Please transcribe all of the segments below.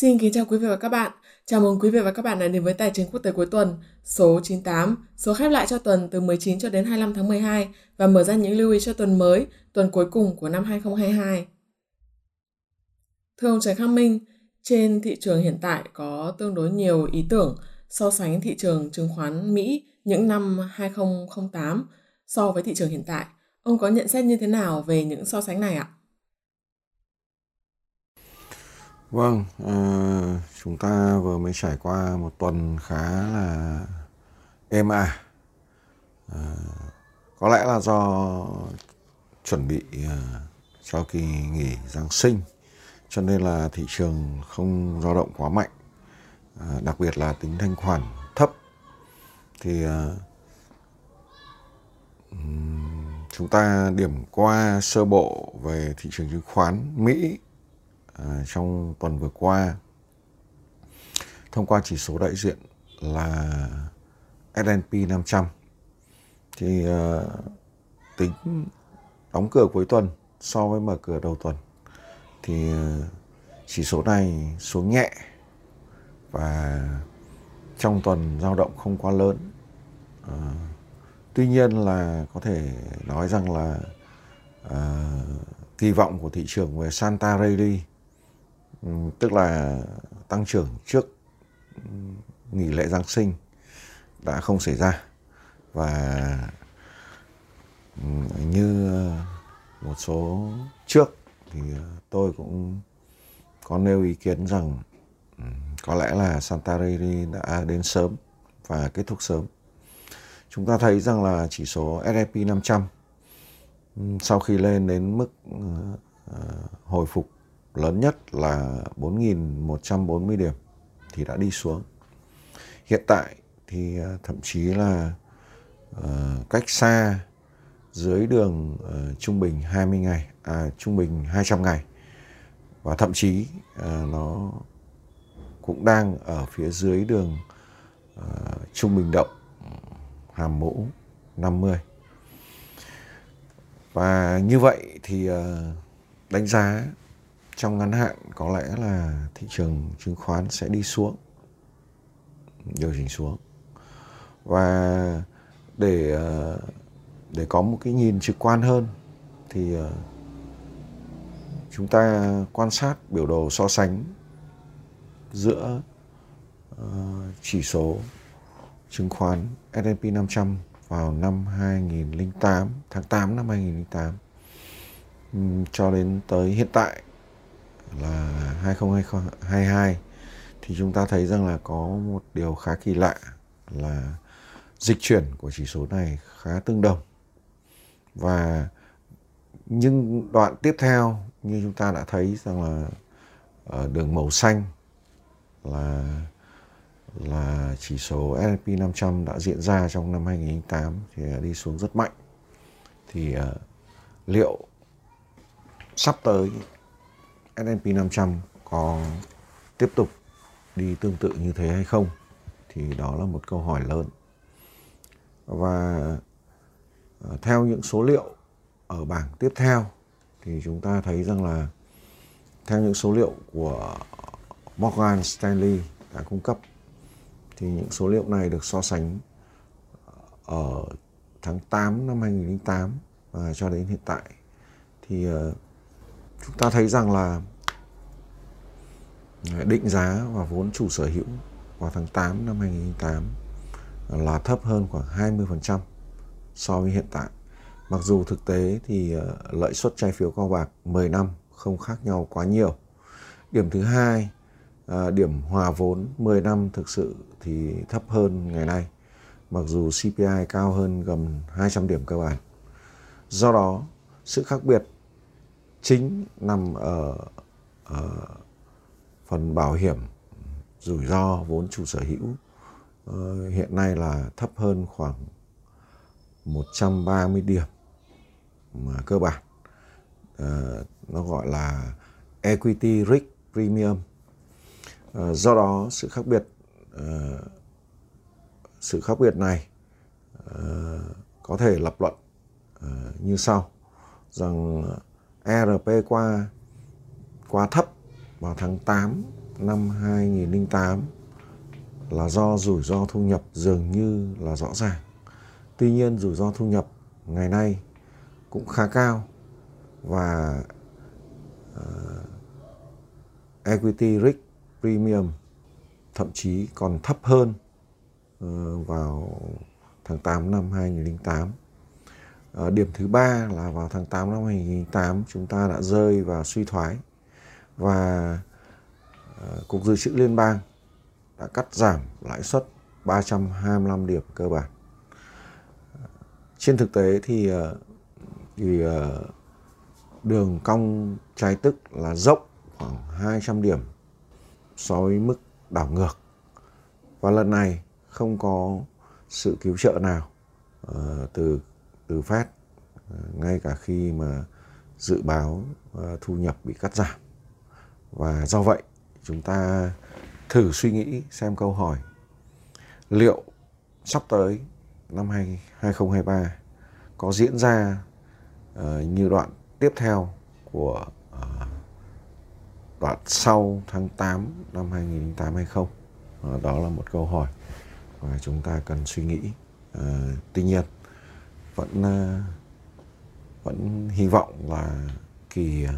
Xin kính chào quý vị và các bạn. Chào mừng quý vị và các bạn đã đến với Tài chính quốc tế cuối tuần số 98, số khép lại cho tuần từ 19 cho đến 25 tháng 12 và mở ra những lưu ý cho tuần mới, tuần cuối cùng của năm 2022. Thưa ông Trần Khang Minh, trên thị trường hiện tại có tương đối nhiều ý tưởng so sánh thị trường chứng khoán Mỹ những năm 2008 so với thị trường hiện tại. Ông có nhận xét như thế nào về những so sánh này ạ? Vâng, à, chúng ta vừa mới trải qua một tuần khá là êm à. À, có lẽ là do chuẩn bị à, cho kỳ nghỉ Giáng sinh, cho nên là thị trường không dao động quá mạnh, à, đặc biệt là tính thanh khoản thấp. Thì à, chúng ta điểm qua sơ bộ về thị trường chứng khoán Mỹ À, trong tuần vừa qua. Thông qua chỉ số đại diện là S&P 500 thì uh, tính đóng cửa cuối tuần so với mở cửa đầu tuần. Thì uh, chỉ số này xuống nhẹ và trong tuần dao động không quá lớn. Uh, tuy nhiên là có thể nói rằng là uh, kỳ vọng của thị trường về Santa Rally Ừ, tức là tăng trưởng trước nghỉ lễ Giáng sinh đã không xảy ra và ừ, như một số trước thì tôi cũng có nêu ý kiến rằng ừ, có lẽ là Santa đã đến sớm và kết thúc sớm. Chúng ta thấy rằng là chỉ số S&P 500 sau khi lên đến mức ờ, hồi phục lớn nhất là 4.140 điểm thì đã đi xuống. Hiện tại thì ờ, thậm chí là uh, cách xa dưới đường uh, trung bình 20 ngày, à, trung bình 200 ngày và thậm chí uh, nó cũng đang ở phía dưới đường uh, trung bình động hàm mũ 50 và như vậy thì uh, đánh giá trong ngắn hạn, có lẽ là thị trường chứng khoán sẽ đi xuống, điều chỉnh xuống. Và để ờ, để có một cái nhìn trực quan hơn thì ờ, chúng ta quan sát biểu đồ so sánh giữa ờ, chỉ số chứng khoán S&P 500 vào năm 2008 tháng 8 năm 2008 cho đến tới hiện tại là 2022 thì chúng ta thấy rằng là có một điều khá kỳ lạ là dịch chuyển của chỉ số này khá tương đồng. Và nhưng đoạn tiếp theo như chúng ta đã thấy rằng là ở đường màu xanh là là chỉ số S&P 500 đã diễn ra trong năm 2008 thì đi xuống rất mạnh. Thì uh, liệu sắp tới S&P 500 có tiếp tục đi tương tự như thế hay không? Thì đó là một câu hỏi lớn. Và ờ, theo những số liệu ở bảng tiếp theo, thì chúng ta thấy rằng là theo những số liệu của Morgan Stanley đã cung cấp, thì những số liệu này được so sánh ờ, ở tháng 8 năm 2008 và cho đến hiện tại. Thì ờ, chúng ta thấy rằng là định giá và vốn chủ sở hữu vào tháng 8 năm 2008 là thấp hơn khoảng 20% so với hiện tại. Mặc dù thực tế thì ờ, lợi suất trái phiếu kho bạc 10 năm không khác nhau quá nhiều. Điểm thứ hai, ờ, điểm hòa vốn 10 năm thực sự thì thấp hơn ngày nay. Mặc dù CPI cao hơn gần 200 điểm cơ bản. Do đó, sự khác biệt chính nằm ở, ở phần bảo hiểm rủi ro vốn chủ sở hữu. Uh, hiện nay là thấp hơn khoảng 130 điểm mà cơ bản. Uh, nó gọi là equity risk premium. Uh, do đó sự khác biệt uh, sự khác biệt này uh, có thể lập luận uh, như sau. Rằng ERP qua quá thấp vào tháng 8 năm 2008 là do rủi ro thu nhập dường như là rõ ràng. Tuy nhiên rủi ro thu nhập ngày nay cũng khá cao và uh, equity risk premium thậm chí còn thấp hơn uh, vào tháng 8 năm 2008. À, điểm thứ ba là vào tháng 8 năm 2008 chúng ta đã rơi vào suy thoái và à, Cục Dự trữ Liên bang đã cắt giảm lãi suất 325 điểm cơ bản. Trên thực tế thì ờ, thì đường cong trái tức là dốc khoảng 200 điểm so với mức đảo ngược. Và lần này không có sự cứu trợ nào từ từ Fed ngay cả khi mà dự báo ờ, thu nhập bị cắt giảm. Và do vậy, chúng ta thử suy nghĩ xem câu hỏi, liệu sắp tới, năm 2023 có diễn ra ờ, như đoạn tiếp theo của ờ, đoạn sau tháng 8 năm 2008 hay không? Đó là một câu hỏi và chúng ta cần suy nghĩ. Tuy nhiên vẫn ờ, vẫn hy vọng là kỳ ờ,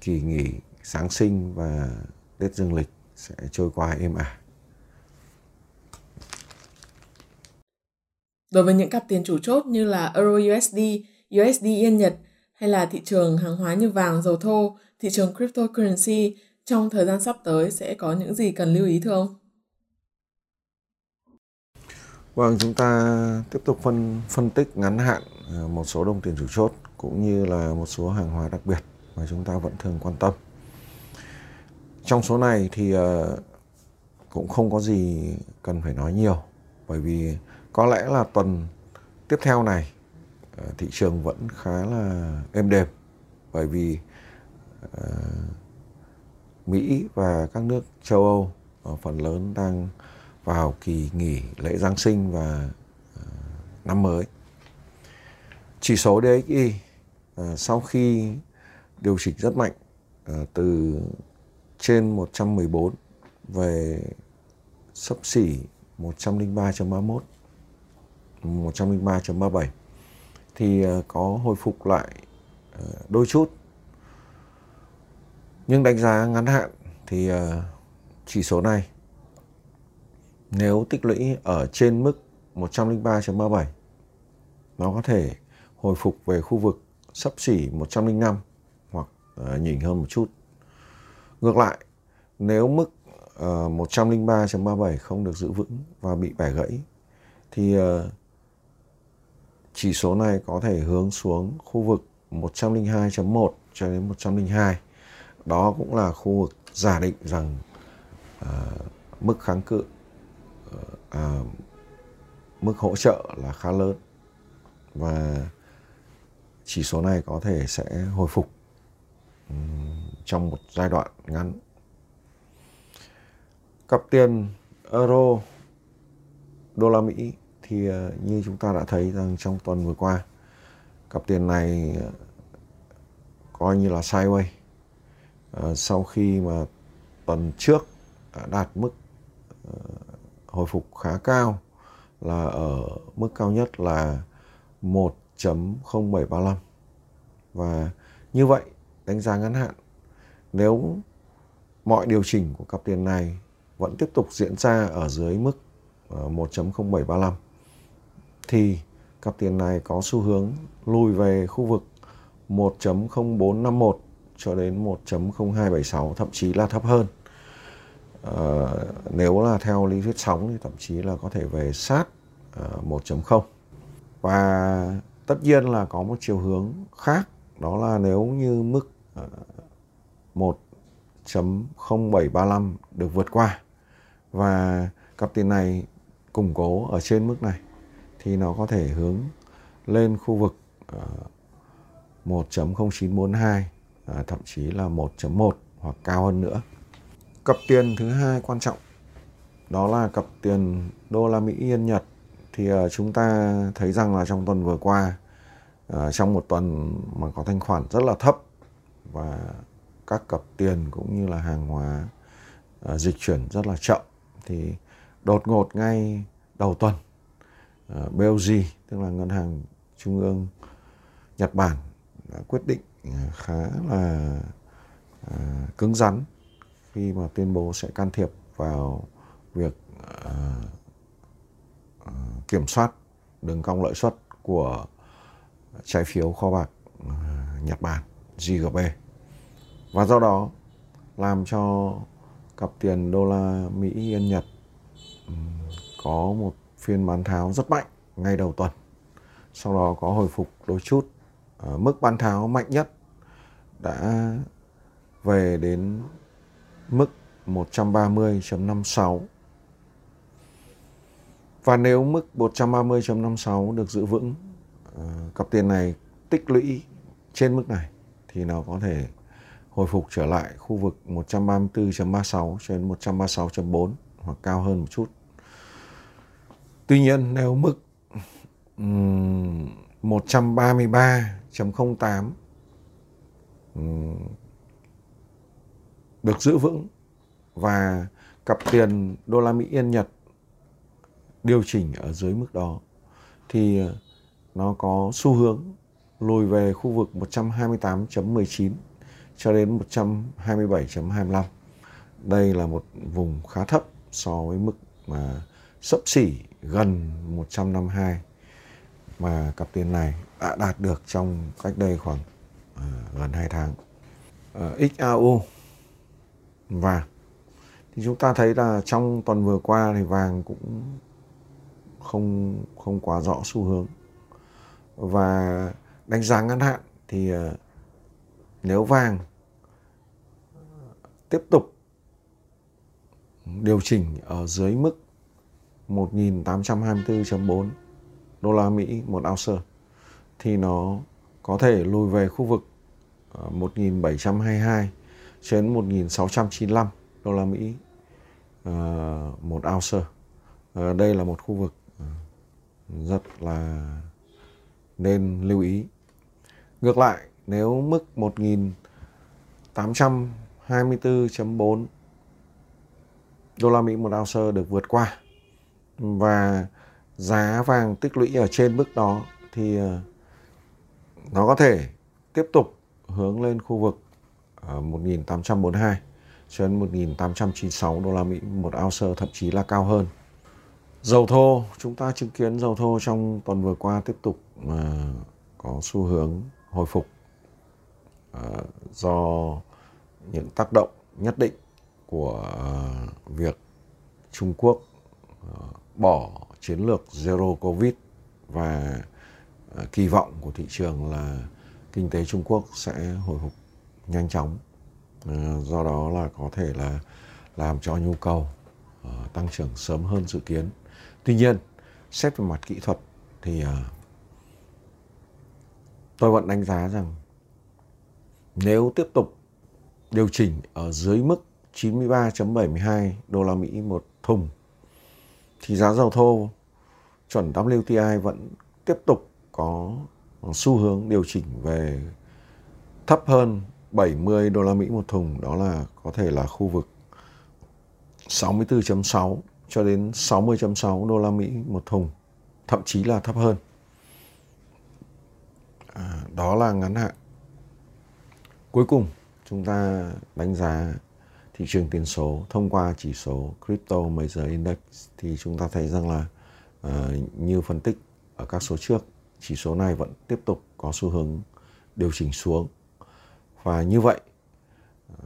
kỳ nghỉ Giáng sinh và Tết Dương lịch sẽ trôi qua êm ả. Đối với những cặp tiền chủ chốt như là Euro USD, USD Yên Nhật hay là thị trường hàng hóa như vàng, dầu thô, thị trường cryptocurrency trong thời gian sắp tới sẽ có những gì cần lưu ý thưa ông? Vâng, chúng ta tiếp tục phân phân tích ngắn hạn à, một số đồng tiền chủ chốt cũng như là một số hàng hóa đặc biệt mà chúng ta vẫn thường quan tâm. Trong số này thì à, cũng không có gì cần phải nói nhiều bởi vì có lẽ là tuần tiếp theo này à, thị trường vẫn khá là êm đềm bởi vì Mỹ và các nước châu Âu phần lớn đang vào kỳ nghỉ lễ Giáng sinh và ờ, năm mới. Chỉ số DXY ờ, sau khi điều chỉnh rất mạnh ờ, từ trên 114 về sấp xỉ 103.31 103.37 thì có hồi phục lại đôi chút nhưng đánh giá ngắn hạn thì chỉ số này nếu tích lũy ở trên mức 103.37 nó có thể hồi phục về khu vực sấp xỉ 105 hoặc uh, nhỉnh hơn một chút. Ngược lại, nếu mức ờ, uh, 103.37 không được giữ vững và bị bẻ gãy thì uh, chỉ số này có thể hướng xuống khu vực 102.1 cho đến 102. Đó cũng là khu vực giả định rằng uh, mức kháng cự Ờ, à, mức hỗ trợ là khá lớn và chỉ số này có thể sẽ hồi phục ừ, trong một giai đoạn ngắn. Cặp tiền euro đô la Mỹ thì ờ, như chúng ta đã thấy rằng trong tuần vừa qua cặp tiền này ờ, coi như là sideways sau khi mà tuần trước đã đạt mức hồi phục khá cao, là ở mức cao nhất là 1.0735 và như vậy, đánh giá ngắn hạn, nếu mọi điều chỉnh của cặp tiền này vẫn tiếp tục diễn ra ở dưới mức ờ, 1.0735 thì cặp tiền này có xu hướng lùi về khu vực 1.0451 cho đến 1.0276 thậm chí là thấp hơn. Ờ, nếu là theo lý thuyết sóng thì thậm chí là có thể về sát ờ, uh, 1.0 và tất nhiên là có một chiều hướng khác đó là nếu như mức ờ, uh, 1.0735 được vượt qua và cặp tiền này củng cố ở trên mức này thì nó có thể hướng lên khu vực uh, 1.0942 uh, thậm chí là 1.1 hoặc cao hơn nữa. Cặp tiền thứ hai quan trọng, đó là cặp tiền đô la Mỹ Yên Nhật. Thì ờ, chúng ta thấy rằng là trong tuần vừa qua ờ, trong một tuần mà có thanh khoản rất là thấp và các cặp tiền cũng như là hàng hóa ờ, dịch chuyển rất là chậm, thì đột ngột ngay đầu tuần BOJ tức là ngân hàng trung ương Nhật Bản đã quyết định khá là cứng rắn khi mà tuyên bố sẽ can thiệp vào việc uh, uh, kiểm soát đường cong lợi suất của trái phiếu kho bạc uh, Nhật Bản JGB và do đó làm cho cặp tiền đô la Mỹ Yên Nhật um, có một phiên bán tháo rất mạnh ngay đầu tuần. Sau đó có hồi phục đôi chút uh, mức bán tháo mạnh nhất đã về đến mức 130.56 và nếu mức 130.56 được giữ vững ờ, cặp tiền này tích lũy trên mức này thì nó có thể hồi phục trở lại khu vực 134.36 cho đến 136.4 hoặc cao hơn một chút. Tuy nhiên, nếu mức 133.08 được giữ vững và cặp tiền đô la Mỹ Yên Nhật điều chỉnh ở dưới mức đó thì ờ, nó có xu hướng lùi về khu vực 128.19 cho đến 127.25. Đây là một vùng khá thấp so với mức mà sấp xỉ gần 152 mà cặp tiền này đã đạt được trong cách đây khoảng uh, gần 2 tháng. Ờ, uh, XAU vàng. Thì chúng ta thấy là trong tuần vừa qua thì vàng cũng không không quá rõ xu hướng. Và đánh giá ngắn hạn thì ờ, nếu vàng tiếp tục điều chỉnh ở dưới mức 1.824.4 đô la Mỹ một ounce, thì nó có thể lùi về khu vực ờ, 1.722 trên 1.695 đô la Mỹ uh, một ounce. Uh, đây là một khu vực ờ, rất là nên lưu ý. Ngược lại, nếu mức 1.824.4 đô la Mỹ một ounce được vượt qua và giá vàng tích lũy ở trên mức đó thì nó có thể tiếp tục hướng lên khu vực 1842 cho đến 1896 đô la Mỹ một ounce thậm chí là cao hơn. Dầu thô, chúng ta chứng kiến dầu thô trong tuần vừa qua tiếp tục uh, có xu hướng hồi phục uh, do những tác động nhất định của uh, việc Trung Quốc uh, bỏ chiến lược zero covid và uh, kỳ vọng của thị trường là kinh tế Trung Quốc sẽ hồi phục nhanh chóng. Ờ, do đó là có thể là làm cho nhu cầu ờ, tăng trưởng sớm hơn dự kiến. Tuy nhiên, xét về mặt kỹ thuật thì ờ, tôi vẫn đánh giá rằng nếu tiếp tục điều chỉnh ở dưới mức 93.72 đô la Mỹ một thùng, thì giá dầu thô chuẩn WTI vẫn tiếp tục có xu hướng điều chỉnh về thấp hơn 70 đô la Mỹ một thùng đó là có thể là khu vực 64.6 cho đến 60.6 đô la Mỹ một thùng thậm chí là thấp hơn. À, đó là ngắn hạn. Cuối cùng chúng ta đánh giá thị trường tiền số thông qua chỉ số crypto major index thì chúng ta thấy rằng là uh, như phân tích ở các số trước chỉ số này vẫn tiếp tục có xu hướng điều chỉnh xuống và như vậy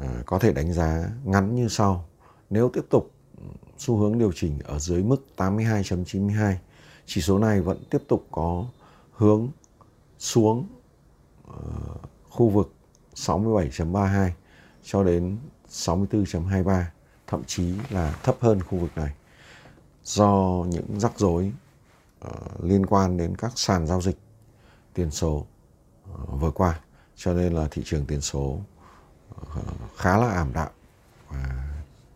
à, có thể đánh giá ngắn như sau. Nếu tiếp tục xu hướng điều chỉnh ở dưới mức 82.92 chỉ số này vẫn tiếp tục có hướng xuống ờ, khu vực 67.32 cho đến 64.23 thậm chí là thấp hơn khu vực này. Do những rắc rối ờ, liên quan đến các sàn giao dịch tiền số ờ, vừa qua cho nên là thị trường tiền số ờ, khá là ảm đạm và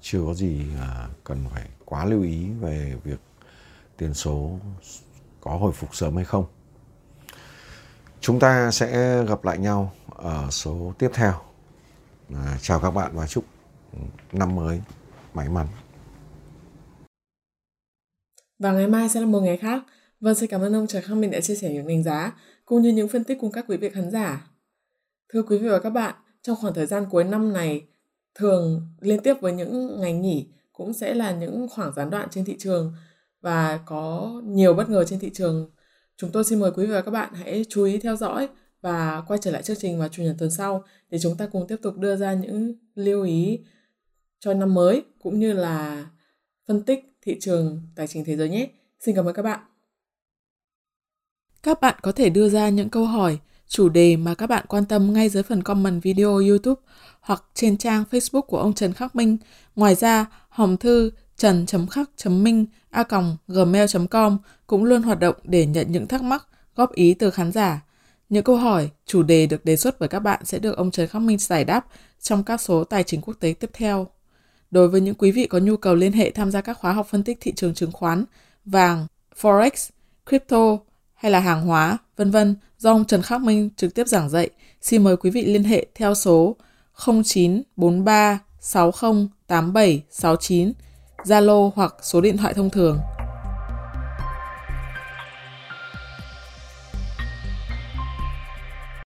chưa có gì cần phải quá lưu ý về việc tiền số có hồi phục sớm hay không chúng ta sẽ gặp lại nhau ở số tiếp theo à, chào các bạn và chúc năm mới may mắn. Và ngày mai sẽ là một ngày khác. Vâng, xin cảm ơn ông Trần Khang Minh đã chia sẻ những đánh giá cũng như những phân tích cùng các quý vị khán giả. Thưa quý vị và các bạn, trong khoảng thời gian cuối năm này, thường liên tiếp với những ngày nghỉ cũng sẽ là những khoảng gián đoạn trên thị trường và có nhiều bất ngờ trên thị trường. Chúng tôi xin mời quý vị và các bạn hãy chú ý theo dõi và quay trở lại chương trình vào chủ nhật tuần sau để chúng ta cùng tiếp tục đưa ra những lưu ý cho năm mới cũng như là phân tích thị trường tài chính thế giới nhé. Xin cảm ơn các bạn. Các bạn có thể đưa ra những câu hỏi, chủ đề mà các bạn quan tâm ngay dưới phần comment video YouTube hoặc trên trang Facebook của ông Trần Khắc Minh. Ngoài ra, hòm thư trần.khắc.minh a gmail.com cũng luôn hoạt động để nhận những thắc mắc, góp ý từ khán giả. Những câu hỏi, chủ đề được đề xuất bởi các bạn sẽ được ông Trần Khắc Minh giải đáp trong các số tài chính quốc tế tiếp theo. Đối với những quý vị có nhu cầu liên hệ tham gia các khóa học phân tích thị trường chứng khoán, vàng, forex, crypto hay là hàng hóa, vân vân do ông Trần Khắc Minh trực tiếp giảng dạy, xin mời quý vị liên hệ theo số 0943 60 Zalo hoặc số điện thoại thông thường.